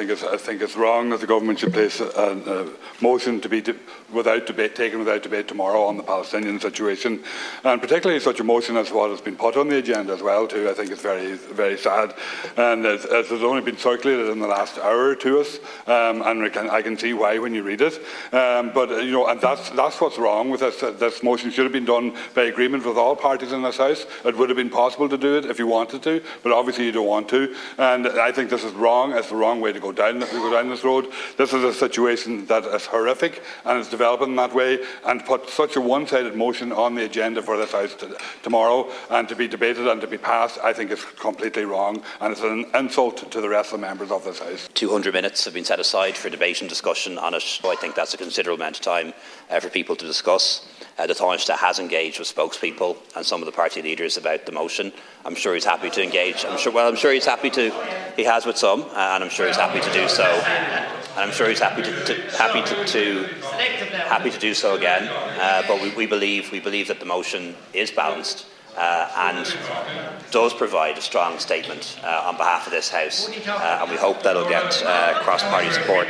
think it's, I think it's wrong that the government should place a, a motion to be de- without debate, taken without debate tomorrow on the Palestinian situation, and particularly such a motion as what has been put on the agenda as well. Too, I think it's very, very sad, and as, as has only been circulated in the last hour to us, um, and can, I can see why when you read it. Um, but uh, you know, and that's that's what's wrong with this. This motion should have been done by agreement with all parties in this house. It would have been possible to do it if you wanted to, but obviously you don't want to. And I think this is wrong. It's the wrong way to go down, to go down this road. This is a situation that is horrific and is developing that way. And put such a one-sided motion on the agenda for this House to, tomorrow and to be debated and to be passed, I think is completely wrong. And it's an insult to the rest of the members of this House. 200 minutes have been set aside for debate and discussion on it. So I think that's a considerable amount of time uh, for people to discuss. Uh, the Taoiseach has engaged with spokespeople and some of the party leaders about the motion. I'm sure he's happy to engage. I'm sure. Well, I'm sure he's happy to. He has with some, uh, and I'm sure he's happy to do so. And I'm sure he's happy to, to happy to, to, happy to do so again. Uh, but we, we, believe we believe that the motion is balanced. Uh, and does provide a strong statement uh, on behalf of this House, uh, and we hope that will get uh, cross party support.